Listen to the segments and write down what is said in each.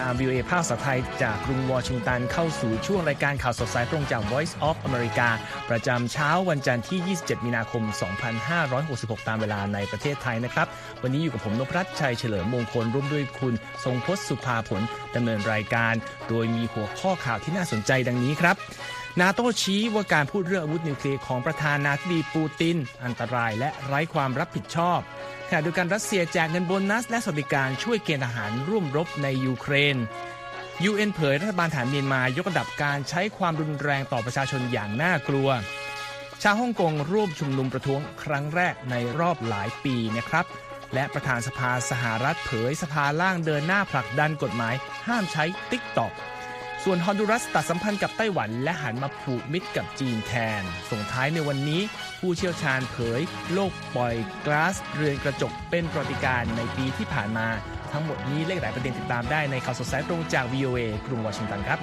ตาม VOA ภาคสาไทย จากกรุงวอชิงตันเข้าสู่ช่วงรายการข่าวสดสายตรงจาก Voice of America ประจำเช้าวันจันทร์ที่ 27 มีนาคม 2566 ตามเวลาในประเทศไทยนะครับ วันนี้อยู่กับผมนพรัตน์ชัยเฉลิมมงคลร่วมด้วยคุณ ทรงพศสุภาผลดำเนินรายการ โดยมีหัวข้อข่าวที่น่าสนใจดังนี้ครับ นาโต้ชี้ว่าการพูดเรื่องอาวุธนิวเคลียร์ของประธานาธิบดีปูติน อันตรายและไร้ความรับผิดชอบขณะเดียวกันรัสเซียแจกเงินโบนัสและสวัสดิการช่วยเกณฑ์ทหารร่วมรบในยูเครน UN เผยรัฐบาลทหารเมียนมายกระดับการใช้ความรุนแรงต่อประชาชนอย่างน่ากลัว ชาวฮ่องกงร่วมชุมนุมประท้วงครั้งแรกในรอบหลายปีนะครับ และประธานสภาสหรัฐเผยสภาล่างเดินหน้าผลักดันกฎหมายห้ามใช้ TikTok ส่วนฮอนดูรัสตัดสัมพันธ์กับไต้หวันและหันมาผูกมิตรกับจีนแทน ส่งท้ายในวันนี้ ผู้เชี่ยวชาญเผย โลกปล่อยก๊าซเรือนกระจกเป็นปฏิการในปีที่ผ่านมา ทั้งหมดนี้เลขหลายประเด็นติดตามได้ในข่าวสดสายตรงจาก VOA กรุงวอชิงตันครับ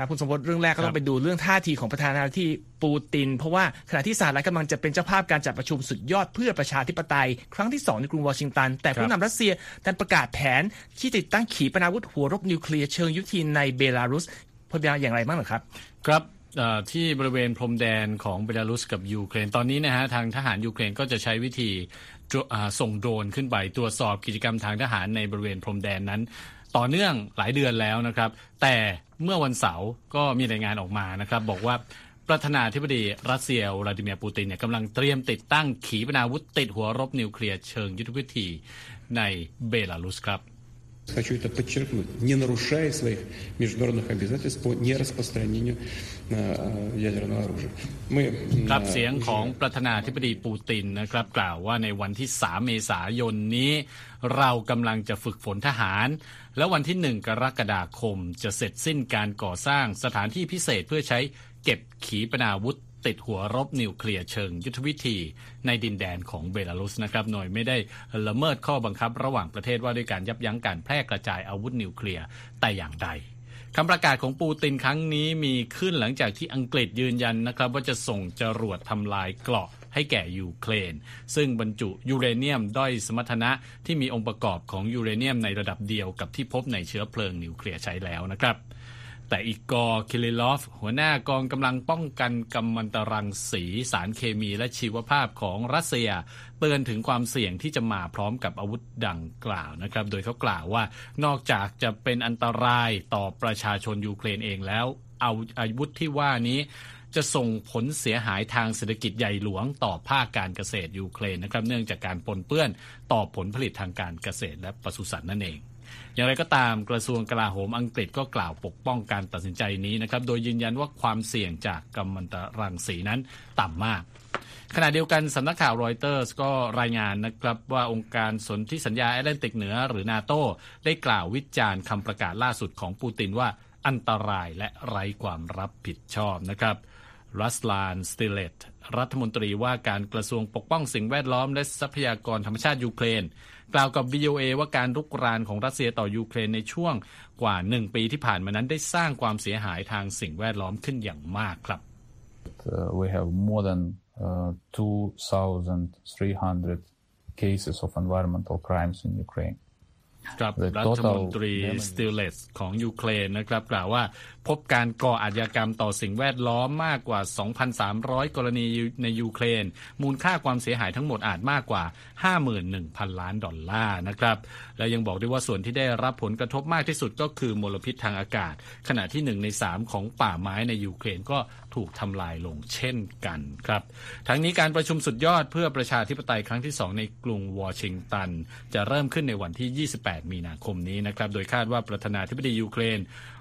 ครับคุณสมพศเรื่องแรกก็ต้องไปดูเรื่องท่าทีของประธานาธิบดีปูติน เพราะว่าขณะที่สหรัฐกำลังจะเป็นเจ้าภาพการจัดประชุมสุดยอดเพื่อประชาธิปไตย ครั้งที่2ในกรุงวอชิงตัน แต่ผู้นำรัสเซียดันประกาศแผนที่ติดตั้งขีปนาวุธหัวรบนิวเคลียร์เชิงยุทธในเบลารุสพบอย่างไรบ้างหรือครับครับที่บริเวณพรมแดนของเบลารุสกับยูเครนตอนนี้นะฮะทางทหารยูเครนก็จะใช้วิธีส่งโดรนขึ้นไปตรวจสอบกิจกรรมทางทหารในบริเวณพรมแดนนั้น ต่อเนื่องหลายเดือนแล้วนะครับ แต่ เมื่อวันเสาร์ก็มีรายงานออกมานะครับ บอกว่าประธานาธิบดีรัสเซียวลาดิเมียร์ปูตินเนี่ยกำลังเตรียมติดตั้งขีปนาวุธติดหัวรบนิวเคลียร์เชิงยุทธวิธีในเบลารุสครับ Хочу это подчеркнуть, не нарушая своих международных обязательств по нераспространению ядерного оружия. Мы ครับเสียงของประธานาธิบดีปูตินนะครับกล่าวว่าในวันที่ 3 เมษายนนี้ เรากำลังจะฝึกฝนทหาร แล้ววันที่ 1 กรกฎาคมจะเสร็จสิ้นการก่อสร้างสถานที่พิเศษเพื่อใช้เก็บขีปนาวุธติดหัวรบนิวเคลียร์เชิงยุทธวิธีในดินแดนของเบลารุสนะครับหน่อยไม่ได้ละเมิดข้อบังคับระหว่างประเทศว่าด้วยการยับยั้งการแพร่กระจายอาวุธนิวเคลียร์แต่อย่างใดคำประกาศของปูตินครั้งนี้มีขึ้นหลังจากที่อังกฤษยืนยันนะครับ ว่าจะส่งจรวดทำลายเกราะ ให้แก่ยูเครน ซึ่งบรรจุยูเรเนียมด้อยสมรรถนะที่มีองค์ประกอบของยูเรเนียมในระดับเดียวกับที่พบในเชื้อเพลิงนิวเคลียร์ใช้แล้วนะครับแต่อีกอร์คิริลลอฟ หัวหน้ากองกำลังป้องกันกัมมันตรังสีสารเคมีและชีวภาพของรัสเซีย เตือนถึงความเสี่ยงที่จะมาพร้อมกับอาวุธดังกล่าวนะครับ โดยเขากล่าวว่านอกจากจะเป็นอันตรายต่อประชาชนยูเครนเองแล้ว เอาอาวุธที่ว่านี้ จะส่งผลเสียหายทางเศรษฐกิจใหญ่หลวงต่อภาคการเกษตรยูเครนนะครับ เนื่องจากการปนเปื้อนต่อผลผลิตทางการเกษตรและปศุสัตว์นั่นเองอย่างไรก็ตามกระทรวงกลาโหมอังกฤษก็กล่าวปกป้องการตัดสินใจนี้นะครับ โดยยืนยันว่าความเสี่ยงจากกัมมันตรังสีนั้นต่ำมาก ขณะเดียวกันสำนักข่าวรอยเตอร์สก็รายงานนะครับว่าองค์การสนธิสัญญาแอตแลนติกเหนือหรือนาโตได้กล่าววิจารณ์คำประกาศล่าสุดของปูตินว่าอันตรายและไร้ความรับผิดชอบนะครับ รัสลานสตรีเลตส์รัฐมนตรีว่าการกระทรวงปกป้องสิ่งแวดล้อมและทรัพยากรธรรมชาติยูเครน กล่าวกับ VOA ว่าการรุกรานของรัสเซียต่อยูเครนในช่วงกว่าหนึ่งปีที่ผ่านมานั้นได้สร้างความเสียหายทางสิ่งแวดล้อมขึ้นอย่างมากครับ we have more than uh, 2,300 cases of environmental crimes in Ukraine. กับรัฐมนตรีสตรีเลตส์ของยูเครนนะครับกล่าวว่าพบการก่ออาชญากรรมต่อสิ่งแวดล้อมมากกว่า 2,300 กรณีในยูเครน มูลค่าความเสียหายทั้งหมดอาจมากกว่า 51,000 ล้านดอลลาร์นะครับ และยังบอกด้วยว่าส่วนที่ได้รับผลกระทบมากที่สุดก็คือมลพิษทางอากาศ ขณะที่1ใน3ของป่าไม้ในยูเครนก็ถูกทำลายลงเช่นกันครับ ทั้งนี้การประชุมสุดยอดเพื่อประชาธิปไตยครั้งที่2ในกรุงวอชิงตัน จะเริ่มขึ้นในวันที่ 28 8 มีนาคมนี้นะครับ โดยคาดว่าประธานาธิบดียูเครน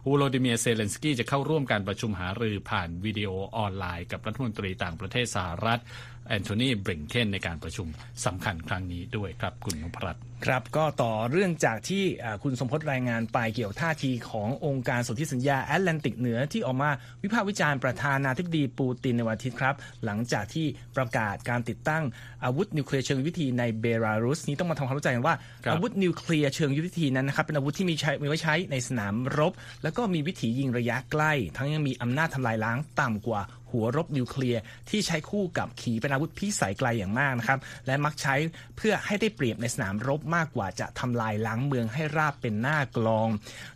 โวโลดิเมียร์เซเลนสกี้จะเข้าร่วมการประชุมหารือผ่านวิดีโอออนไลน์กับรัฐมนตรีต่างประเทศสหรัฐแอนโทนีบลิงเคนในการประชุมสำคัญครั้งนี้ด้วยครับคุณนพรัตน์ ครับก็ต่อเรื่องจากที่คุณสมพศรายงานไปเกี่ยวท่าทีขององค์การสนธิสัญญาแอตแลนติกเหนือที่ออกมาวิพากษ์วิจารณ์ประธานาธิบดีปูตินในวันอาทิตย์ครับ หลังจากที่ประกาศการติดตั้งอาวุธนิวเคลียร์เชิงยุทธวิธีในเบลารุสนี้ต้องมาทำความรู้จักกันว่า อาวุธนิวเคลียร์เชิงยุทธวิธีนั้นนะครับเป็นอาวุธที่มีใช้มีไว้ใช้ในสนามรบ แล้วก็มีวิถียิงระยะใกล้ ทั้งยังมีอำนาจทำลายล้างต่ำกว่า หัวรบนิวเคลียร์ที่ใช้คู่กับขีปนาวุธพิสัยไกลอย่างมากนะครับและมักใช้เพื่อให้ได้เปรียบในสนามรบมากกว่าจะทำลายล้างเมืองให้ราบเป็นหน้ากลอง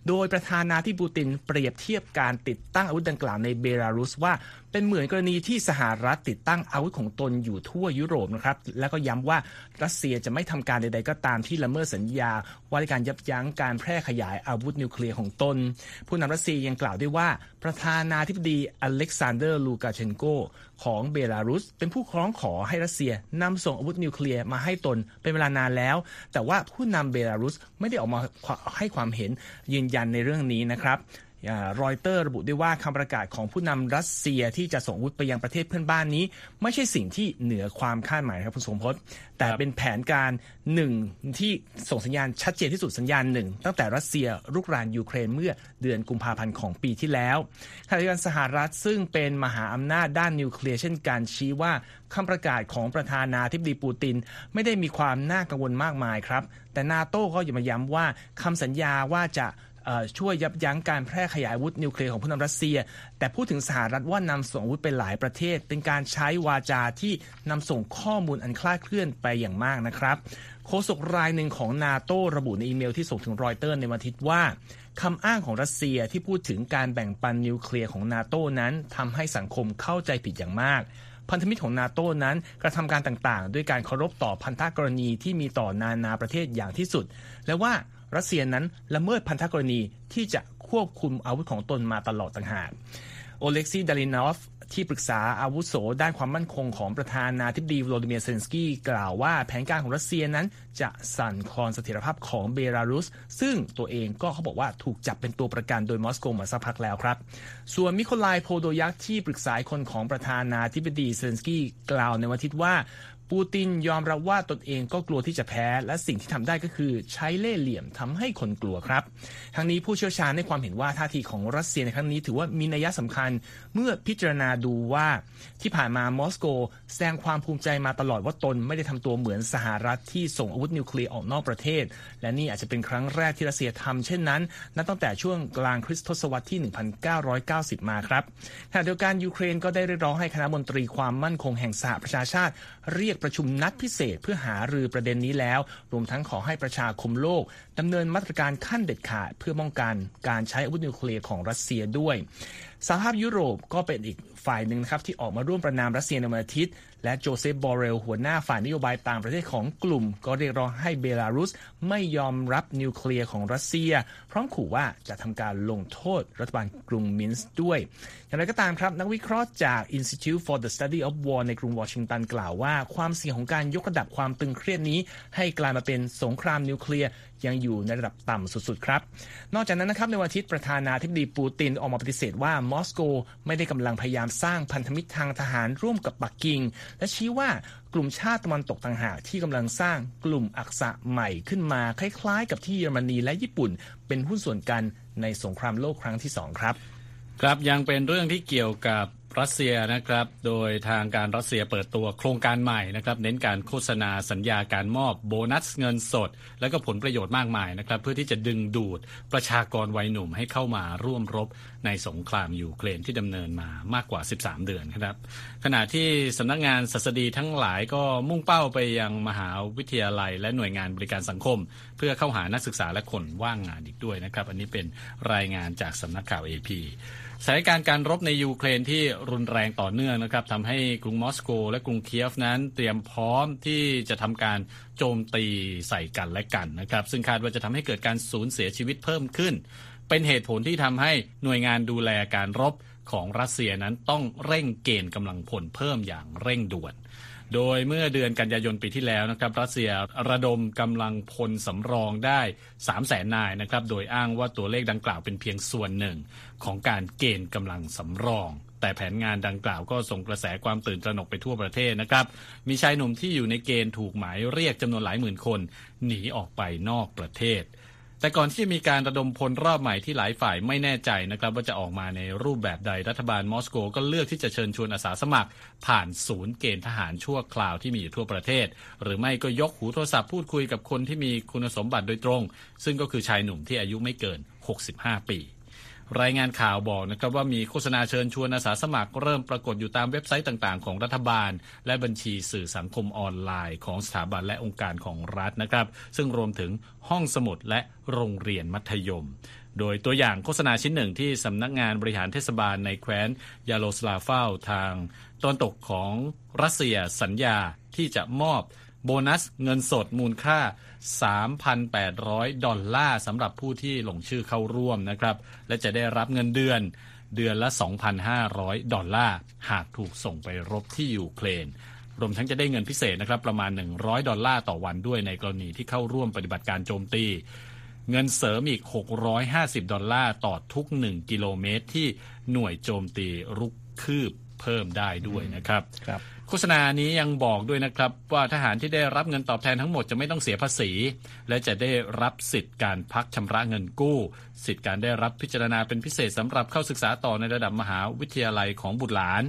โดยประธานาธิบดีปูตินเปรียบเทียบการติดตั้งอาวุธดังกล่าวในเบลารุสว่า เป็นเหมือนกรณีที่สหรัฐติดตั้งอาวุธของตนอยู่ทั่วยุโรปนะครับ แล้วก็ย้ำว่ารัสเซียจะไม่ทำการใด ๆ ก็ตามที่ละเมิดสัญญา ว่าด้วยการยับยั้งการแพร่ขยายอาวุธนิวเคลียร์ของตน ผู้นำรัสเซียยังกล่าวด้วยว่า ประธานาธิบดีอเล็กซานเดอร์ลูกาเชนโกของเบลารุส เป็นผู้คร้องขอให้รัสเซียนำส่งอาวุธนิวเคลียร์มาให้ตนเป็นเวลานานแล้ว แต่ว่าผู้นำเบลารุสไม่ได้ออกมาให้ความเห็นยืนยันในเรื่องนี้นะครับ รอยเตอร์ระบุได้ว่าคำประกาศของผู้นำรัสเซียที่จะส่งอาวุธไปยังประเทศเพื่อนบ้านนี้ ไม่ใช่สิ่งที่เหนือความคาดหมายครับคุณสมพศแต่เป็นแผนการหนึ่งที่ส่งสัญญาณชัดเจนที่สุดสัญญาณหนึ่งตั้งแต่รัสเซียรุกรานยูเครนเมื่อเดือนกุมภาพันธ์ของปีที่แล้วขณะเดียวกันสหรัฐซึ่งเป็นมหาอำนาจด้านนิวเคลียร์เช่นกันชี้ว่าคำประกาศของประธานาธิบดีปูติน ไม่ได้มีความน่ากังวลมากมายครับ แต่นาโต้ก็ออกมาย้ำว่าคำสัญญาว่าจะ ช่วยยับยั้งการแพร่ขยายอาวุธนิวเคลียร์ของผู้นำรัสเซีย แต่พูดถึงสหรัฐว่านำส่งอาวุธไปหลายประเทศ เป็นการใช้วาจาที่นำส่งข้อมูลอันคลาดเคลื่อนไปอย่างมากนะครับโฆษกรายหนึ่งของนาโตระบุในอีเมลที่ส่งถึงรอยเตอร์ในวันอาทิตย์ว่าคำอ้างของรัสเซียที่พูดถึงการแบ่งปันนิวเคลียร์ของนาโตนั้นทำให้สังคมเข้าใจผิดอย่างมาก พันธมิตรของนาโตนั้นกระทำการต่างๆ ด้วยการเคารพต่อพันธกรณีที่มีต่อนานาประเทศอย่างที่สุด และว่า รัสเซียนั้นละเมิดพันธกรณีที่จะควบคุมอาวุธของตนมาตลอดต่างหากโอเล็กซีดานิลอฟที่ปรึกษาอาวุโสด้านความมั่นคงของประธานาธิบดีโวโลดิเมียร์เซเลนสกี้กล่าวว่าแผนการของรัสเซียนั้นจะสั่นคลอนเสถียรภาพของเบลารุส ซึ่งตัวเองก็เขาบอกว่าถูกจับเป็นตัวประกันโดยมอสโกมาสักพักแล้วครับ ส่วนมิโคลายโพโดยักที่ปรึกษาคนของประธานาธิบดีเซนสกี้กล่าวในวันอาทิตย์ว่า ปูตินยอมรับว่าตนเองก็กลัวที่จะแพ้ และสิ่งที่ทำได้ก็คือใช้เล่ห์เหลี่ยมทำให้คนกลัวครับ ทั้งนี้ผู้เชี่ยวชาญให้ความเห็นว่าท่าทีของรัสเซียในครั้งนี้ถือว่ามีนัยสำคัญเมื่อพิจารณาดูว่าที่ผ่านมามอสโกแสดงความภูมิใจมาตลอดว่าตนไม่ได้ทำตัวเหมือนสหรัฐที่ส่งอาวุธนิวเคลียร์ออกนอกประเทศ และนี่อาจจะเป็นครั้งแรกที่รัสเซียทำเช่นนั้นนับตั้งแต่ช่วงกลางคริสตศตวรรษที่ 1990 มาครับขณะเดียวกันยูเครนก็ได้เรียกร้องให้คณะมนตรีความมั่นคงแห่งสหประชาชาติเรียกประชุมนัดพิเศษเพื่อหารือประเด็นนี้แล้ว รวมทั้งขอให้ประชาคมโลกดำเนินมาตรการขั้นเด็ดขาดเพื่อป้องกันการใช้อาวุธนิวเคลียร์ของรัสเซียด้วย สหภาพยุโรปก็เป็นอีกฝ่ายหนึ่งนะครับที่ออกมาร่วมประณามรัสเซียในวันอาทิตย์ และโจเซฟบอเรลหัวหน้าฝ่ายนโยบายต่างประเทศของกลุ่ม ก็เรียกร้องให้เบลารุสไม่ยอมรับนิวเคลียร์ของรัสเซีย พร้อมขู่ว่าจะทำการลงโทษรัฐบาลกรุงมินสก์ด้วย อย่างไรก็ตามครับ นักวิเคราะห์จาก Institute for the Study of War ในกรุงวอชิงตันกล่าวว่า ความเสี่ยงของการยกระดับความตึงเครียดนี้ ให้กลายมาเป็นสงครามนิวเคลียร์ ยังอยู่ในระดับต่ำสุดๆครับ นอกจากนั้นนะครับในวันอาทิตย์ประธานาธิบดีปูตินออกมาปฏิเสธว่ามอสโก ไม่ได้กำลังพยายามสร้างพันธมิตรทางทหารร่วมกับปักกิ่ง และชี้ว่ากลุ่มชาติตะวันตกต่างหากที่กำลังสร้างกลุ่มอักษะใหม่ขึ้นมาคล้ายๆ กับที่เยอรมนีและญี่ปุ่น เป็นหุ้นส่วนกันในสงครามโลกครั้งที่สองครับ ครับยังเป็นเรื่องที่เกี่ยวกับ รัสเซียนะครับ โดยทางการรัสเซียเปิดตัวโครงการใหม่นะครับ เน้นการโฆษณาสัญญาการมอบโบนัสเงินสด และก็ผลประโยชน์มากมายนะครับ เพื่อที่จะดึงดูดประชากรวัยหนุ่มให้เข้ามาร่วมรบในสงครามยูเครนที่ดำเนินมามากกว่า 13 เดือนครับ ขณะที่สำนักงานศัสดีทั้งหลายก็มุ่งเป้าไปยังมหาวิทยาลัย และหน่วยงานบริการสังคม เพื่อเข้าหานักศึกษาและคนว่างงานอีกด้วยนะครับ อันนี้เป็นรายงานจากสำนักข่าว AP สถานการณ์การรบในยูเครนที่รุนแรงต่อเนื่องนะครับทำให้กรุงมอสโก และกรุงเคียฟนั้นเตรียมพร้อมที่จะทำการโจมตีใส่กันและกันนะครับ ซึ่งคาดว่าจะทำให้เกิดการสูญเสียชีวิตเพิ่มขึ้น เป็นเหตุผลที่ทำให้หน่วยงานดูแลการรบของรัสเซียนั้นต้องเร่งเกณฑ์กำลังพลเพิ่มอย่างเร่งด่วน โดยเมื่อเดือนกันยายนปีที่แล้วนะครับรัสเซียระดมกำลังพลสำรองได้ 3 0 0แสนนายนะครับโดยอ้างว่าตัวเลขดังกล่าวเป็นเพียงส่วนหนึ่ง ของการเกณฑ์กำลังสำรองแต่แผนงานดังกล่าวก็ส่งกระแสความตื่นตระหนกไปทั่วประเทศนะครับ มีชายหนุ่มที่อยู่ในเกณฑ์ถูกหมายเรียกจำนวนหลายหมื่นคน หนีออกไปนอกประเทศ แต่ก่อนที่จะมีการระดมพลรอบใหม่ที่หลายฝ่ายไม่แน่ใจนะครับว่าจะออกมาในรูปแบบใดรัฐบาลมอสโกก็เลือกที่จะเชิญชวนอาสาสมัคร ผ่านศูนย์เกณฑ์ทหารชั่วคราวที่มีอยู่ทั่วประเทศ หรือไม่ก็ยกหูโทรศัพท์พูดคุยกับคนที่มีคุณสมบัติโดยตรง ซึ่งก็คือชายหนุ่มที่อายุไม่เกิน 65 ปี รายงานข่าวบอกนะครับว่ามีโฆษณาเชิญชวนอาสาสมัครเริ่มปรากฏอยู่ตามเว็บไซต์ต่างๆ ของรัฐบาล และบัญชีสื่อสังคมออนไลน์ของสถาบันและองค์การของรัฐนะครับ ซึ่งรวมถึงห้องสมุดและโรงเรียนมัธยม โดยตัวอย่างโฆษณาชิ้นหนึ่งที่สำนักงานบริหารเทศบาลในแคว้นยาโลสลาเฟลทางตอนตกของรัสเซียสัญญาที่จะมอบ โบนัสเงินสดมูลค่า 3,800 ดอลลาร์สำหรับผู้ที่ลงชื่อเข้าร่วมนะครับ และจะได้รับเงินเดือนเดือนละ 2,500 ดอลลาร์ หากถูกส่งไปรบที่ยูเครน รวมทั้งจะได้เงินพิเศษนะครับประมาณ 100 ดอลลาร์ต่อวันด้วยในกรณีที่เข้าร่วมปฏิบัติการโจมตี เงินเสริมอีก 650 ดอลลาร์ต่อทุก 1 กิโลเมตรที่หน่วยโจมตีรุกคืบเพิ่มได้ด้วยนะครับครับ โฆษณานี้ยังบอกด้วยนะครับว่าทหารที่ได้รับเงินตอบแทนทั้งหมดจะไม่ต้องเสียภาษี และจะได้รับสิทธิ์การพักชำระเงินกู้ สิทธิ์การได้รับพิจารณาเป็นพิเศษสำหรับเข้าศึกษาต่อในระดับมหาวิทยาลัยของบุตรหลาน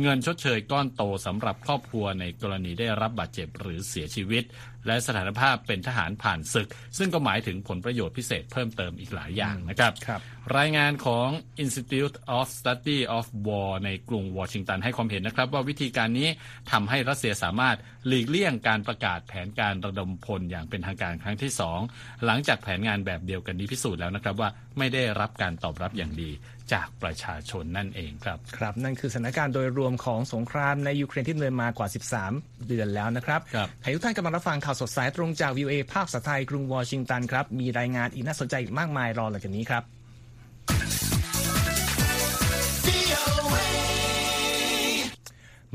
เงินชดเชยก้อนโตสำหรับครอบครัวในกรณีได้รับบาดเจ็บหรือเสียชีวิต และสถานภาพเป็นทหารผ่านศึก ซึ่งก็หมายถึงผลประโยชน์พิเศษเพิ่มเติมอีกหลายอย่างนะครับครับรายงานของ Institute of Study of War ในกรุงวอชิงตันให้ความเห็นนะครับ ว่าวิธีการนี้ทำให้รัสเซียสามารถหลีกเลี่ยงการประกาศแผนการระดมพลอย่างเป็นทางการครั้งที่สองหลังจากแผนงานแบบเดียวกันนี้พิสูจน์แล้วนะครับว่าไม่ได้รับการตอบรับอย่างดี จากประชาชนนั่นเองครับครับ นั่นคือสถานการณ์โดยรวมของสงครามในยูเครนที่ดำเนินมากว่า 13 เดือนแล้วนะครับครับให้ทุกท่านกำลังรับฟังข่าวสดสายตรงจาก VOA ภาคภาษาไทยกรุงวอชิงตันครับมีรายงานอีกน่าสนใจอีกมากมายรอหลังจากนี้ครับ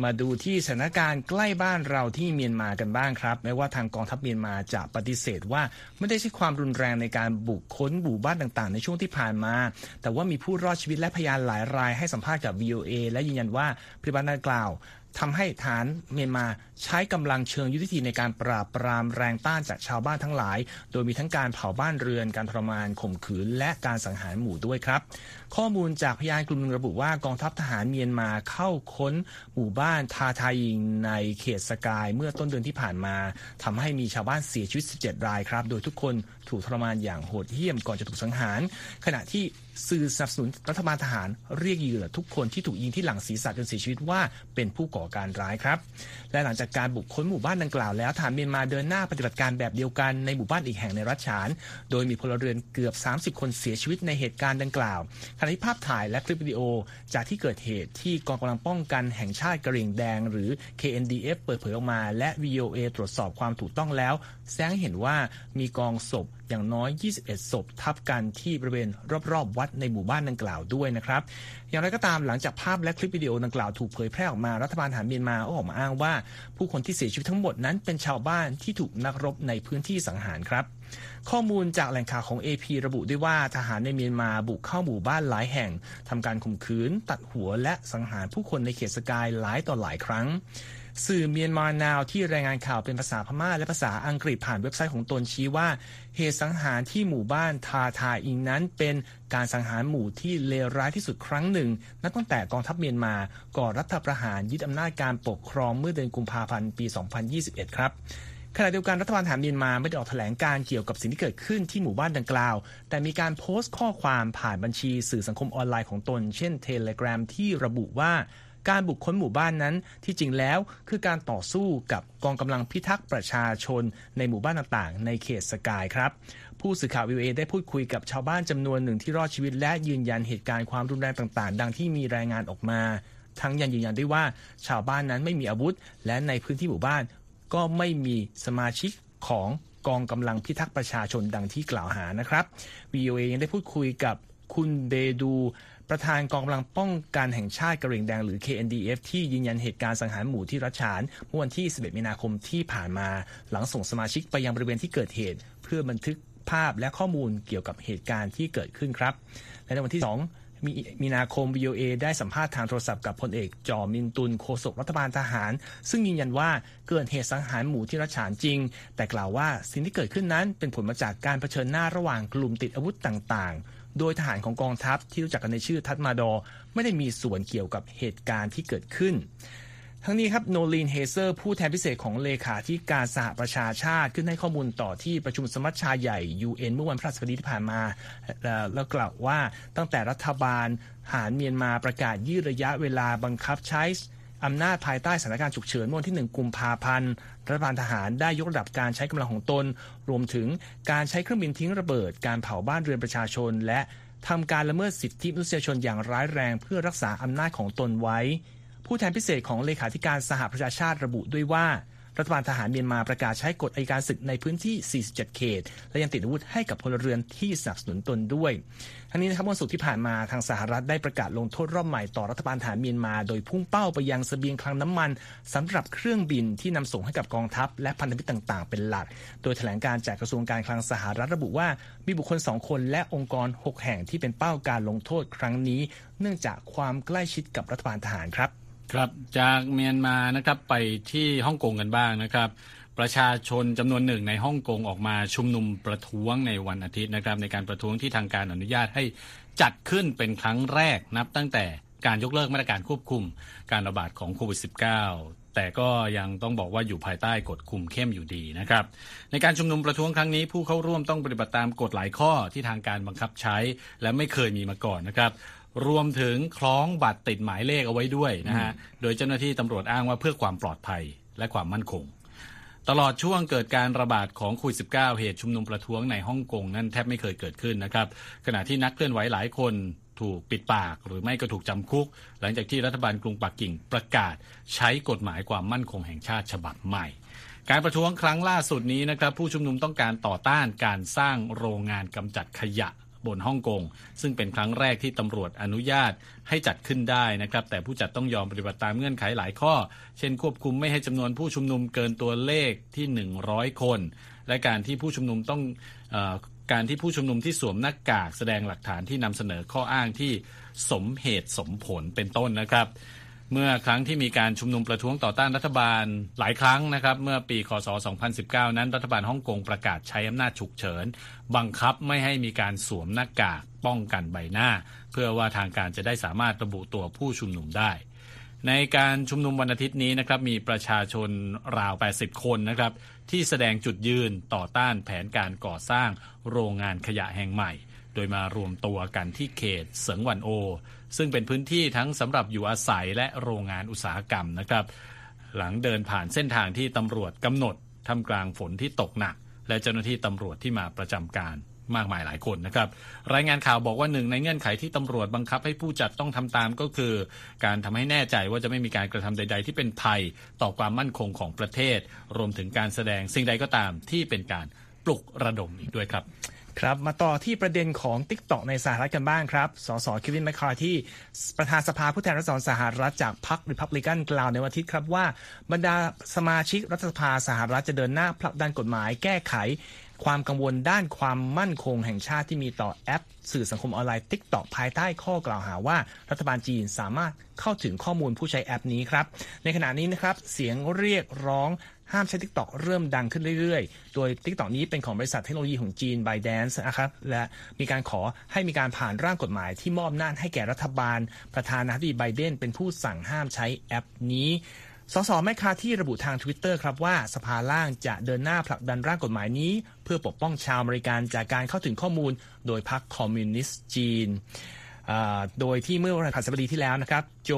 มาดูที่สถานการณ์ใกล้บ้านเราที่เมียนมากันบ้างครับ แม้ว่าทางกองทัพเมียนมาจะปฏิเสธว่าไม่ได้ใช้ความรุนแรงในการบุกค้นหมู่บ้านต่างๆ ในช่วงที่ผ่านมา แต่ว่ามีผู้รอดชีวิตและพยานหลายรายให้สัมภาษณ์กับ VOA และยืนยันว่าปฏิบัติการกล่าว ทำให้ฐานเมียนมาใช้กำลังเชิงยุทธวิธีในการปราบปรามแรงต้านจากชาวบ้านทั้งหลาย โดยมีทั้งการเผาบ้านเรือน การทรมานข่มขืน และการสังหารหมู่ด้วยครับ ข้อมูลจากพยานกลุ่มหนึ่งระบุว่ากองทัพทหารเมียนมาเข้าค้นหมู่บ้านทาทายิงในเขตสกายเมื่อต้นเดือนที่ผ่านมาทำให้มีชาวบ้านเสียชีวิต 17 รายครับ โดยทุกคนถูกทรมานอย่างโหดเหี้ยมก่อนจะถูกสังหาร ขณะที่สื่อสนับสนุนรัฐบาลทหารเรียกเหยื่อทุกคนที่ถูกยิงที่หลังศีรษะจนเสียชีวิตว่าเป็นผู้ก่อการร้ายครับ และหลังจากการบุกค้นหมู่บ้านดังกล่าวแล้วทหารเมียนมาเดินหน้าปฏิบัติการแบบเดียวกันในหมู่บ้านอีกแห่งในรัฐฉาน โดยมีพลเรือนเกือบ 30 คนเสียชีวิตในเหตุการณ์ดังกล่าวขณะที่ภาพถ่ายและคลิปวิดีโอจากที่เกิดเหตุที่กองกำลังป้องกันแห่งชาติกระเหรี่ยงแดง หรือ KNDF เปิดเผยออกมา และ VOA ตรวจสอบความถูกต้องแล้ว แสดงเห็นว่ามีกองศพ อย่างน้อย 21 ศพทับกันที่บริเวณรอบๆ วัดในหมู่บ้านดังกล่าวด้วยนะครับ อย่างไรก็ตามหลังจากภาพและคลิปวิดีโอดังกล่าวถูกเผยแพร่ออกมารัฐบาลทหารเมียนมาก็ออกมาอ้างว่า ผู้คนที่เสียชีวิตทั้งหมดนั้นเป็นชาวบ้านที่ถูกนักรบในพื้นที่สังหารครับข้อมูลจากแหล่งข่าวของ AP ระบุด้วยว่าทหารในเมียนมาบุกเข้าหมู่บ้านหลายแห่งทำการข่มขืน ตัดหัวและสังหารผู้คนในเขตสกายหลายต่อหลายครั้ง สื่อเมียนมานาวที่รายงานข่าวเป็นภาษาพม่าและภาษาอังกฤษผ่านเว็บไซต์ของตนชี้ว่า เหตุสังหารที่หมู่บ้านทาทาอิงนั้นเป็นการสังหารหมู่ที่เลวร้ายที่สุดครั้งหนึ่ง นับตั้งแต่กองทัพเมียนมาก่อรัฐประหารยึดอำนาจการปกครองเมื่อเดือนกุมภาพันธ์ปี 2021 ครับขณะเดียวกันรัฐบาลทหารเมียนมาไม่ได้ออกแถลงการเกี่ยวกับสิ่งที่เกิดขึ้นที่หมู่บ้านดังกล่าว แต่มีการโพสต์ข้อความผ่านบัญชีสื่อสังคมออนไลน์ของตน เช่น Telegram ที่ระบุว่า การบุกค้นหมู่บ้านนั้นที่จริงแล้วคือการต่อสู้กับกองกำลังพิทักษ์ประชาชนในหมู่บ้านต่างๆ ในเขตสกายครับผู้สื่อข่าววิวเอได้พูดคุยกับชาวบ้านจำนวนหนึ่งที่รอดชีวิต และยืนยันเหตุการณ์ความรุนแรงต่างๆ ดังที่มีรายงานออกมา ทั้งยังยืนยันด้วยว่าชาวบ้านนั้นไม่มีอาวุธ และในพื้นที่หมู่บ้านก็ไม่มีสมาชิกของกองกำลังพิทักษ์ประชาชนดังที่กล่าวหานะครับ VOA ยังได้พูดคุยกับคุณเบดู ประธานกองกำลังป้องกันแห่งชาติกระเหรี่ยงแดงหรือ KNDF ที่ยืนยันเหตุการณ์สังหารหมู่ที่รัชฉานเมื่อวันที่ 11 มีนาคมที่ผ่านมา หลังส่งสมาชิกไปยังบริเวณที่เกิดเหตุ เพื่อบันทึกภาพและข้อมูลเกี่ยวกับเหตุการณ์ที่เกิดขึ้นครับ และในวันที่ 2มีมีนาคม VOA ได้สัมภาษณ์ทางโทรศัพท์กับพลเอกจอมินตุนโฆษกรัฐบาลทหาร ซึ่งยืนยันว่าเกิดเหตุสังหารหมู่ที่รัชฉานจริง แต่กล่าวว่าสิ่งที่เกิดขึ้นนั้นเป็นผลมาจากการเผชิญหน้าระหว่างกลุ่มติดอาวุธต่างๆ โดยทหารของกองทัพที่รู้จักกันในชื่อทัตมาดอ ไม่ได้มีส่วนเกี่ยวกับเหตุการณ์ที่เกิดขึ้น ทั้งนี้ครับโนลีนเฮเซอร์ ผู้แทนพิเศษของเลขาธิการสหประชาชาติขึ้นให้ข้อมูลต่อที่ประชุมสมัชชาใหญ่ UN เมื่อวันพฤหัสบดีที่ผ่านมา แล้วกล่าวว่าตั้งแต่รัฐบาลหารเมียนมาประกาศยืดระยะเวลาบังคับใช้ อำนาจภายใต้สถานการณ์ฉุกเฉินเมื่อวันที่ 1 กุมภาพันธ์ รัฐบาลทหารได้ยกระดับการใช้กำลังของตน รวมถึงการใช้เครื่องบินทิ้งระเบิด การเผาบ้านเรือนประชาชน และทำการละเมิดสิทธิมนุษยชนอย่างร้ายแรงเพื่อรักษาอำนาจของตนไว้ ผู้แทนพิเศษของเลขาธิการสหประชาชาติระบุด้วยว่า รัฐบาลทหารเมียนมาประกาศใช้กฎอัยการศึกในพื้นที่ 47 เขต และยังติดอาวุธให้กับพลเรือนที่สนับสนุนตนด้วย ทั้งนี้นะครับวันศุกร์ที่ผ่านมาทางสหรัฐได้ประกาศลงโทษรอบใหม่ต่อรัฐบาลทหารเมียนมา โดยพุ่งเป้าไปยังสเสบียงคลังน้ำมันสำหรับเครื่องบินที่นำส่งให้กับกองทัพ และพันธมิตรต่างๆ เป็นหลัก โดยแถลงการจากกระทรวงการคลังสหรัฐระบุว่ามีบุคคลสองคนและองค์กร 6 แห่งที่เป็นเป้าการลงโทษครั้งนี้ เนื่องจากความใกล้ชิดกับรัฐบาลทหารครับ ครับจากเมียนมานะครับไปที่ฮ่องกงกันบ้างนะครับ ประชาชนจำนวนหนึ่งในฮ่องกงออกมาชุมนุมประท้วงในวันอาทิตย์นะครับ ในการประท้วงที่ทางการอนุญาตให้จัดขึ้นเป็นครั้งแรกนับตั้งแต่การยกเลิกมาตรการควบคุมการระบาดของโควิด -19 แต่ก็ยังต้องบอกว่าอยู่ภายใต้กฎคุมเข้มอยู่ดีนะครับ ในการชุมนุมประท้วงครั้งนี้ผู้เข้าร่วมต้องปฏิบัติตามกฎหลายข้อที่ทางการบังคับใช้ และไม่เคยมีมาก่อนนะครับ รวมถึงคล้องบัตรติดหมายเลขเอาไว้ด้วยนะฮะ โดยเจ้าหน้าที่ตำรวจอ้างว่าเพื่อความปลอดภัยและความมั่นคง ตลอดช่วงเกิดการระบาดของโควิด -19 เหตุชุมนุมประท้วงในฮ่องกงนั้นแทบไม่เคยเกิดขึ้นนะครับ ขณะที่นักเคลื่อนไหวหลายคนถูกปิดปากหรือไม่ก็ถูกจำคุก หลังจากที่รัฐบาลกรุงปักกิ่งประกาศ ใช้กฎหมายความมั่นคงแห่งชาติฉบับใหม่ การประท้วงครั้งล่าสุดนี้นะครับผู้ชุมนุมต้องการต่อต้านการสร้างโรงงานกำจัดขยะ บนฮ่องกงซึ่งเป็นครั้งแรกที่ตำรวจอนุญาตให้จัดขึ้นได้นะครับแต่ผู้จัดต้องยอมปฏิบัติตามเงื่อนไขหลายข้อ เช่นควบคุมไม่ให้จำนวนผู้ชุมนุมเกินตัวเลขที่ 100 คน และการที่ผู้ชุมนุมต้องอการที่ผู้ชุมนุมที่สวมหน้ากากแสดงหลักฐานที่นำเสนอข้ออ้างที่สมเหตุสมผลเป็นต้นนะครับ เมื่อครั้งที่มีการชุมนุมประท้วงต่อต้านรัฐบาลหลายครั้งนะครับ เมื่อปีคศ 2019 นั้นรัฐบาลฮ่องกงประกาศใช้อำนาจฉุกเฉิน บังคับไม่ให้มีการสวมหน้ากากป้องกันใบหน้า เพื่อว่าทางการจะได้สามารถระบุตัวผู้ชุมนุมได้ ในการชุมนุมวันอาทิตย์นี้นะครับมีประชาชนราว 80 คนนะครับที่แสดงจุดยืนต่อต้านแผนการก่อสร้างโรงงานขยะแห่งใหม่ โดยมารวมตัวกันที่เขตเสิงหวันโอ ซึ่งเป็นพื้นที่ทั้งสำหรับอยู่อาศัยและโรงงานอุตสาหกรรมนะครับ หลังเดินผ่านเส้นทางที่ตำรวจกำหนดทำกลางฝนที่ตกหนัก และเจ้าหน้าที่ตำรวจที่มาประจำการมากมายหลายคนนะครับ รายงานข่าวบอกว่าหนึ่งในเงื่อนไขที่ตำรวจบังคับให้ผู้จัดต้องทำตามก็คือ การทำให้แน่ใจว่าจะไม่มีการกระทำใด ๆ ที่เป็นภัยต่อความมั่นคงของประเทศ รวมถึงการแสดงสิ่งใดก็ตามที่เป็นการปลุกระดมอีกด้วยครับ ครับมาต่อที่ประเด็นของ t ิ k t o k ในสหรัฐกันบ้างครับ สสคิวินแมคคาร์ที่ประธานสภาผู้แทนรัศดรสหรัฐจากพรรคริพับลิกันกล่าวในวันอาทิตย์ครับว่า บรรดาสมาชิกรัฐสภาสหรัฐจะเดินหน้าผลักดันกฎหมายแก้ไข ความกังวลด้านความมั่นคงแห่งชาติที่มีต่อแอป สื่อสังคมออนไลน์ TikTok ภายใต้ข้อกล่าวหาว่า รัฐบาลจีนสามารถเข้าถึงข้อมูลผู้ใช้แอปนี้ครับในขณะนี้นะครับเสียงเรียกร้อง ห้ามใช้ TikTok เริ่มดังขึ้นเรื่อยๆ โดย TikTok นี้เป็นของบริษัทเทคโนโลยีของจีน ByteDance นะครับและมีการขอให้มีการผ่านร่างกฎหมายที่มอบหน้าให้แก่รัฐบาล ประธานาธิบดีไบเดนเป็นผู้สั่งห้ามใช้แอปนี้สสแมคคาที่ระบุทาง Twitter ครับว่าสภาล่างจะเดินหน้าผลักดันร่างกฎหมายนี้ เพื่อปกป้องชาวอเมริกันจากการเข้าถึงข้อมูล โดยพรรคคอมมิวนิสต์จีน โดยที่เมื่อวันพฤหัสบดีที่แล้วนะครับ โจ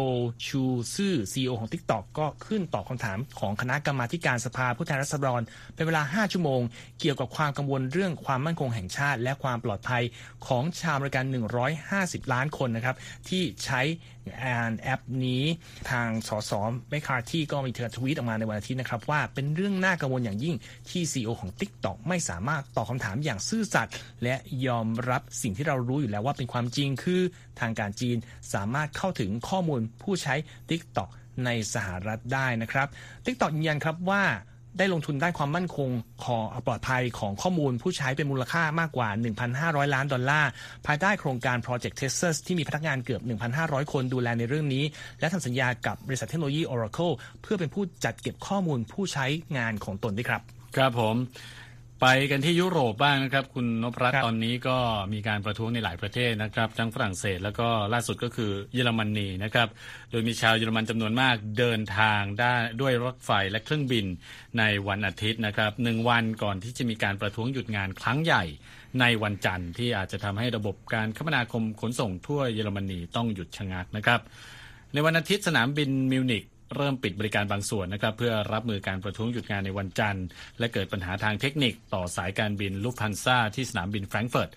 ชูซื่อ CEO ของ TikTok ก็ขึ้นตอบคำถามของคณะกรรมาธิการสภาผู้แทนราษฎรเป็นเวลา 5 ชั่วโมง เกี่ยวกับความกังวลเรื่องความมั่นคงแห่งชาติ และความปลอดภัยของชาวอเมริกัน 150 ล้านคนนะครับที่ใช้แอปนี้ทางส.ส.แมคคาร์ธีก็มีการทวีตออกมาในวันอาทิตย์นะครับ ว่าเป็นเรื่องน่ากังวลอย่างยิ่งที่ CEO ของ TikTok ไม่สามารถตอบคาถามอย่างซื่อสัตย์และยอมรับสิ่งที่เรารู้อยู่แล้วว่าเป็นความจริงคือทางการจีนสามารถเข้าถึงข้อมูลผู้ใช้ TikTok ในสหรัฐได้นะครับ TikTok ยืนยันครับว่าได้ลงทุนด้านความมั่นคงของปลอดภัยของข้อมูลผู้ใช้เป็นมูลค่ามากกว่า 1,500 ล้านดอลลาร์ ภายใต้โครงการ Project Texas ที่มีพนักงานเกือบ 1,500 คนดูแลในเรื่องนี้ และทำสัญญากับบริษัทเทคโนโลยี Oracle เพื่อเป็นผู้จัดเก็บข้อมูลผู้ใช้งานของตนด้วยครับ ครับผม ไปกันที่ยุโรปบ้างนะครับ คุณนพรัตน์ตอนนี้ก็มีการประท้วงในหลายประเทศนะครับ ทั้งฝรั่งเศสแล้วก็ล่าสุดก็คือเยอรมนนีนะครับ โดยมีชาวเยอรมันจำนวนมากเดินทางได้ด้วยรถไฟและเครื่องบินในวันอาทิตย์นะครับหนึ่งวันก่อนที่จะมีการประท้วงหยุดงานครั้งใหญ่ในวันจันทร์ที่อาจจะทำให้ระบบการคมนาคมขนส่งทั่วเยอรมนีต้องหยุดชะงักนะครับในวันอาทิตย์สนามบินมิวนิก เริ่มปิดบริการบางส่วนนะครับ เพื่อรับมือการประท้วงหยุดงานในวันจันทร์ และเกิดปัญหาทางเทคนิคต่อสายการบินลุฟท์ฮันซ่าที่สนามบินแฟรงก์เฟิร์ต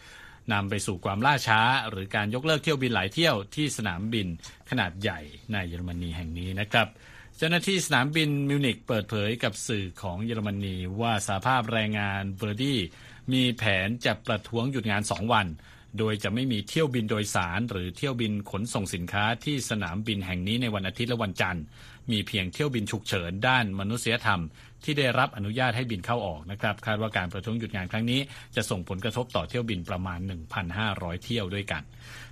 นำไปสู่ความล่าช้า หรือการยกเลิกเที่ยวบินหลายเที่ยวที่สนามบินขนาดใหญ่ในเยอรมนีแห่งนี้นะครับเจ้าหน้าที่สนามบินมิวนิกเปิดเผยกับสื่อของเยอรมนีว่าสหภาพแรงงานเวอร์ดี้มีแผนจะประท้วงหยุดงาน 2 วัน โดยจะไม่มีเที่ยวบินโดยสาร หรือเที่ยวบินขนส่งสินค้าที่สนามบินแห่งนี้ในวันอาทิตย์และวันจันทร์ มีเพียงเที่ยวบินฉุกเฉินด้านมนุษยธรรม ที่ได้รับอนุญาตให้บินเข้าออกนะครับคาดว่าการประท้วงหยุดงานครั้งนี้จะส่งผลกระทบต่อเที่ยวบินประมาณ 1,500 เที่ยวด้วยกัน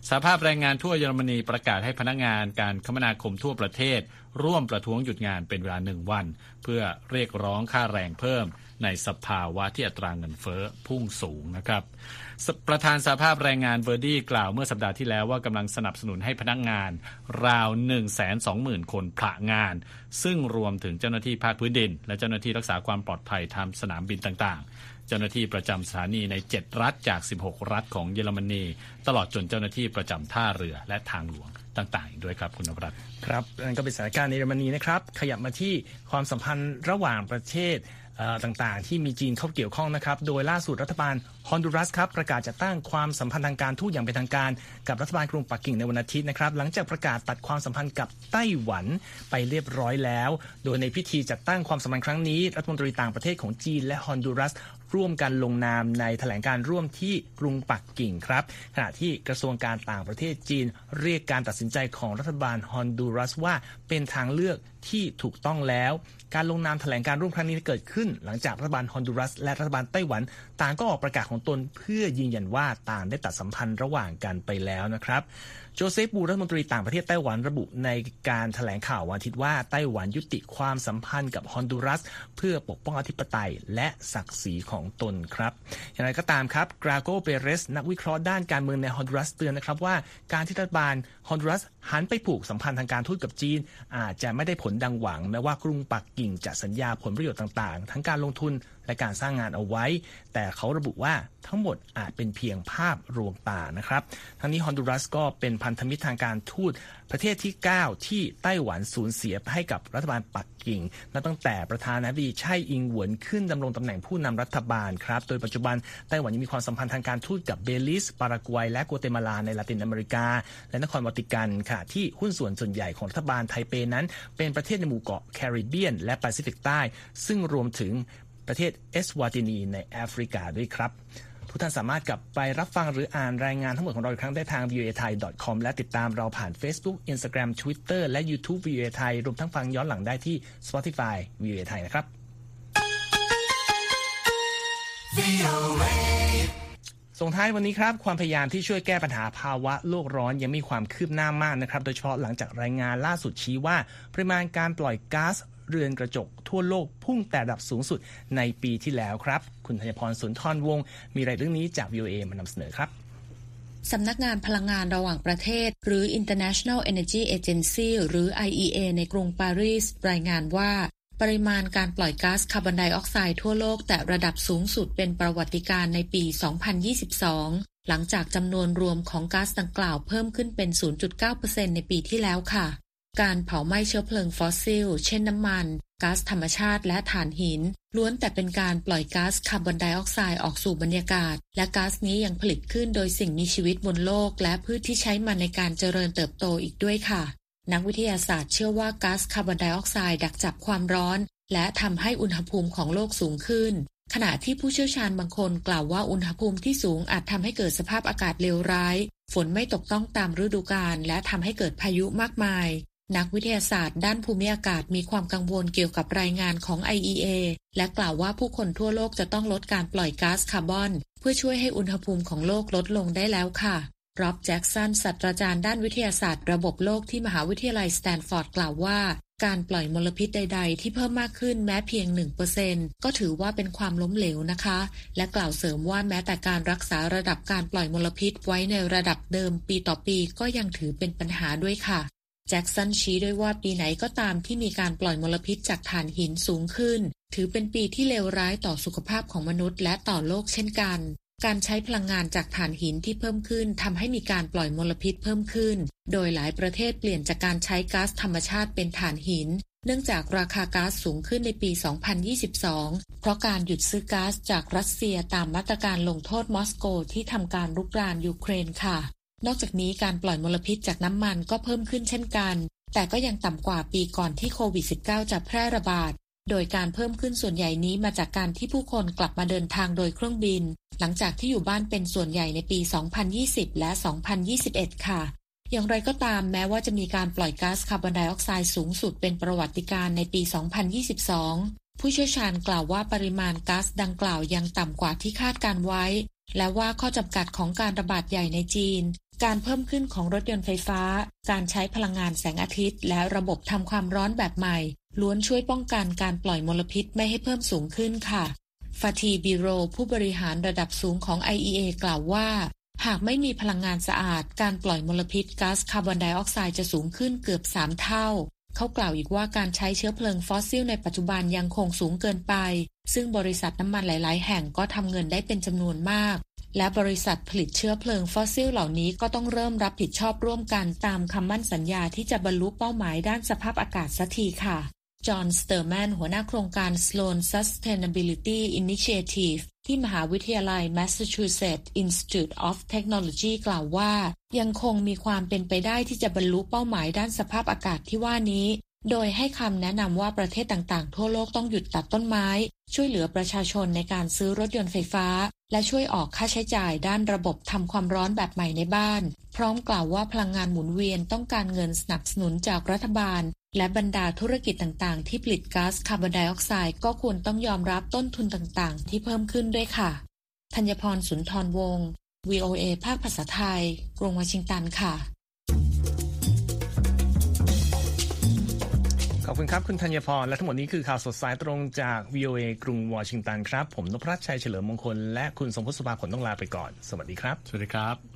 สาภาพแรงงานทั่วเยอรมนีประกาศให้พนักงานการคมนาคมทั่วประเทศ ร่วมประท้วงหยุดงานเป็นเวลาหนึ่งวัน เพื่อเรียกร้องค่าแรงเพิ่ม ในสภาวะที่อัตราเงินเฟ้อพุ่งสูงนะครับ ประธานสหภาพแรงงานเวอร์ดี้กล่าวเมื่อสัปดาห์ที่แล้วว่ากำลังสนับสนุนให้พนักงาน ราว 120,000 คนผละงาน ซึ่งรวมถึงเจ้าหน้าที่ภาคพื้นดิน และเจ้าหน้าที่รักษาความปลอดภัยตามสนามบินต่างๆ เจ้าหน้าที่ประจำสถานีใน 7 รัฐจาก 16 รัฐของเยอรมนี ตลอดจนเจ้าหน้าที่ประจำท่าเรือและทางหลวงต่างๆด้วยครับคุณนภัทรครับนั่นก็เป็นสถานการณ์ในเยอรมนีนะครับ ขยับมาที่ความสัมพันธ์ระหว่างประเทศ ต่างๆ ที่มีจีนเข้าเกี่ยวข้องนะครับ โดยล่าสุดรัฐบาลฮอนดูรัสครับประกาศจะตั้งความสัมพันธ์ทางการทูตอย่างเป็นทางการ กับรัฐบาลกรุงปักกิ่งในวันอาทิตย์นะครับ หลังจากประกาศตัดความสัมพันธ์กับไต้หวันไปเรียบร้อยแล้ว โดยในพิธีจัดตั้งความสัมพันธ์ครั้งนี้ รัฐมนตรีต่างประเทศของจีนและฮอนดูรัส ร่วมกันลงนามในแถลงการร่วมที่กรุงปักกิ่งครับ ขณะที่กระทรวงการต่างประเทศจีน เรียกการตัดสินใจของรัฐบาลฮอนดูรัสว่าเป็นทางเลือกที่ถูกต้องแล้ว การลงนามแถลงการร่วมครั้งนี้เกิดขึ้น หลังจากรัฐบาลฮอนดูรัส และรัฐบาลไต้หวัน ต่างก็ออกประกาศของตนเพื่อยืนยันว่าต่างได้ตัดสัมพันธ์ระหว่างกันไปแล้วนะครับ โจเซฟบูรัฐมนตรีต่างประเทศไต้หวันระบุในการแถลงข่าววันอาทิตย์ว่าไต้หวันยุติความสัมพันธ์กับฮอนดูรัส เพื่อปกป้องอธิปไตยและศักดิ์ศรีของตนครับ อย่างไรก็ตามครับกราโกเปเรส นักวิเคราะห์ด้านการเมืองในฮอนดูรัสเตือนนะครับว่าการที่รัฐบาลฮอนดูรัส หันไปผูกสัมพันธ์ทางการทูตกับจีน อาจจะไม่ได้ผลดังหวังแม้ว่ากรุงปักกิ่งจะสัญญาผลประโยชน์ต่างๆ ทั้งการลงทุนและการสร้างงานเอาไว้ แต่เขาระบุว่าทั้งหมดอาจเป็นเพียงภาพลวงตานะครับ ทั้งนี้ฮอนดูรัสก็เป็นพันธมิตรทางการทูตประเทศที่ 9 ที่ไต้หวันสูญเสียให้กับรัฐบาลปักกิ่งนับตั้งแต่ประธานาธิบดีไช่อิงหวนขึ้นดำรงตำแหน่งผู้นำรัฐบาลครับ โดยปัจจุบันไต้หวันยังมีความสัมพันธ์ทางการทูตกับเบลิสปารากวัยและกัวเตมาลาในลาตินอเมริกา และนครวัติกันค่ะที่หุ้นส่วนส่วนใหญ่ของรัฐบาลไทเปนั้น เป็นประเทศในหมู่เกาะแคริบเบียน และแปซิฟิกใต้ ซึ่งรวมถึงประเทศเอสวาตินีในแอฟริกาด้วยครับทุกท่านสามารถกลับไปรับฟังหรืออ่านรายงานทั้งหมดของเราอีกครั้งได้ทาง voathai.com และติดตามเราผ่าน Facebook Instagram Twitter และ YouTube VOA Thai รวมทั้งฟังย้อนหลังได้ที่ Spotify voa thai นะครับ ส่งท้ายวันนี้ครับความพยายามที่ช่วยแก้ปัญหาภาวะโลกร้อนยังมีความคืบหน้ามากนะครับ โดยเฉพาะหลังจากรายงานล่าสุดชี้ว่า ปริมาณการปล่อยก๊าซเรือนกระจกทั่วโลกพุ่งแต่ระดับสูงสุดในปีที่แล้วครับ คุณธัญพรสุนทรวงศ์มีรายเรื่องนี้จาก VOA มานำเสนอครับสำนักงานพลังงานระหว่างประเทศ หรือ International Energy Agency หรือ IEA ในกรุงปารีส รายงานว่า ปริมาณการปล่อยก๊าซคาร์บอนไดออกไซด์ทั่วโลก แตะระดับสูงสุดเป็นประวัติการณ์ในปี 2022 หลังจากจำนวนรวมของก๊าซดังกล่าวเพิ่มขึ้นเป็น 0.9%ในปีที่แล้วค่ะ การเผาไหม้เชื้อเพลิงฟอสซิล เช่นน้ำมันก๊าซธรรมชาติและถ่านหิน ล้วนแต่เป็นการปล่อยก๊าซคาร์บอนไดออกไซด์ออกสู่บรรยากาศ และก๊าซนี้ยังผลิตขึ้นโดยสิ่งมีชีวิตบนโลก และพืชที่ใช้มันในการเจริญเติบโตอีกด้วยค่ะ นักวิทยาศาสตร์เชื่อว่าก๊าซคาร์บอนไดออกไซด์ดักจับความร้อน และทำให้อุณหภูมิของโลกสูงขึ้น ขณะที่ผู้เชี่ยวชาญบางคนกล่าวว่าอุณหภูมิที่สูงอาจทำให้เกิดสภาพอากาศเลวร้าย ฝนไม่ตกต้องตามฤดูกาลและทำให้เกิดพายุมากมาย นักวิทยาศาสตร์ด้านภูมิอากาศมีความกังวลเกี่ยวกับรายงานของ IEA และกล่าวว่าผู้คนทั่วโลกจะต้องลดการปล่อยก๊าซคาร์บอน เพื่อช่วยให้อุณหภูมิของโลกลดลงได้แล้วค่ะ ร็อบแจ็กสันศาสตราจารย์ด้านวิทยาศาสตร์ระบบโลกที่มหาวิทยาลัยสแตนฟอร์ดกล่าวว่าการปล่อยมลพิษใด ๆ ที่เพิ่มมากขึ้นแม้เพียง 1%ก็ถือว่าเป็นความล้มเหลวนะคะ และกล่าวเสริมว่าแม้แต่การรักษาระดับการปล่อยมลพิษไว้ในระดับเดิมปีต่อปีก็ยังถือเป็นปัญหาด้วยค่ะ แจ็กสันชี้ด้วยว่าปีไหนก็ตามที่มีการปล่อยมลพิษจากถ่านหินสูงขึ้น ถือเป็นปีที่เลวร้ายต่อสุขภาพของมนุษย์และต่อโลกเช่นกัน การใช้พลังงานจากถ่านหินที่เพิ่มขึ้นทำให้มีการปล่อยมลพิษเพิ่มขึ้น โดยหลายประเทศเปลี่ยนจากการใช้ก๊าซธรรมชาติเป็นถ่านหิน เนื่องจากราคาก๊าซสูงขึ้นในปี 2022 เพราะการหยุดซื้อก๊าซจากรัสเซียตามมาตรการลงโทษมอสโกที่ทำการรุกรานยูเครนค่ะ นอกจากนี้การปล่อยมลพิษจากน้ำมันก็เพิ่มขึ้นเช่นกัน แต่ก็ยังต่ำกว่าปีก่อนที่โควิด -19 จะแพร่ระบาด โดยการเพิ่มขึ้นส่วนใหญ่นี้มาจากการที่ผู้คนกลับมาเดินทางโดยเครื่องบิน หลังจากที่อยู่บ้านเป็นส่วนใหญ่ในปี 2020 และ 2021 ค่ะ อย่างไรก็ตามแม้ว่าจะมีการปล่อยก๊าซคาร์บอนไดออกไซด์สูงสุดเป็นประวัติการในปี 2022 ผู้เชี่ยวชาญกล่าวว่าปริมาณก๊าซดังกล่าวยังต่ำกว่าที่คาดการไว้ และว่าข้อจำกัดของการระบาดใหญ่ในจีนการเพิ่มขึ้นของรถยนต์ไฟฟ้า การใช้พลังงานแสงอาทิตย์ และระบบทำความร้อนแบบใหม่ ล้วนช่วยป้องกันการปล่อยมลพิษไม่ให้เพิ่มสูงขึ้นค่ะ ฟาติห์ บิรอล ผู้บริหารระดับสูงของ IEA กล่าวว่า หากไม่มีพลังงานสะอาด การปล่อยมลพิษก๊าซคาร์บอนไดออกไซด์จะสูงขึ้นเกือบ 3 เท่า เขากล่าวอีกว่าการใช้เชื้อเพลิงฟอสซิลในปัจจุบันยังคงสูงเกินไป ซึ่งบริษัทน้ำมันหลาย ๆ แห่งก็ทำเงินได้เป็นจำนวนมากและบริษัทผลิตเชื้อเพลิงฟอสซิลเหล่านี้ก็ต้องเริ่มรับผิดชอบร่วมกันตามคำมั่นสัญญาที่จะบรรลุเป้าหมายด้านสภาพอากาศสักทีค่ะ จอห์นสเตอร์แมนหัวหน้าโครงการ Sloan Sustainability Initiative ที่มหาวิทยาลัย Massachusetts Institute of Technology กล่าวว่า ยังคงมีความเป็นไปได้ที่จะบรรลุเป้าหมายด้านสภาพอากาศที่ว่านี้ โดยให้คำแนะนำว่าประเทศต่างๆ ทั่วโลกต้องหยุดตัดต้นไม้ ช่วยเหลือประชาชนในการซื้อรถยนต์ไฟฟ้า และช่วยออกค่าใช้จ่ายด้านระบบทำความร้อนแบบใหม่ในบ้าน พร้อมกล่าวว่าพลังงานหมุนเวียนต้องการเงินสนับสนุนจากรัฐบาล และบรรดาธุรกิจต่างๆ ที่ผลิตก๊าซคาร์บอนไดออกไซด์ก็ควรต้องยอมรับต้นทุนต่างๆ ที่เพิ่มขึ้นด้วยค่ะธัญพรสุนทรวงศ์ VOA ภาคภาษาไทย กรุงวอชิงตันค่ะ ขอบคุณครับ คุณธัญพร และทั้งหมดนี้คือข่าวสดสายตรงจาก VOA กรุงวอชิงตันครับ ผมนพรัชชัยเฉลิมมงคล และคุณสมพศสุภาผลต้องลาไปก่อน สวัสดีครับ สวัสดีครับ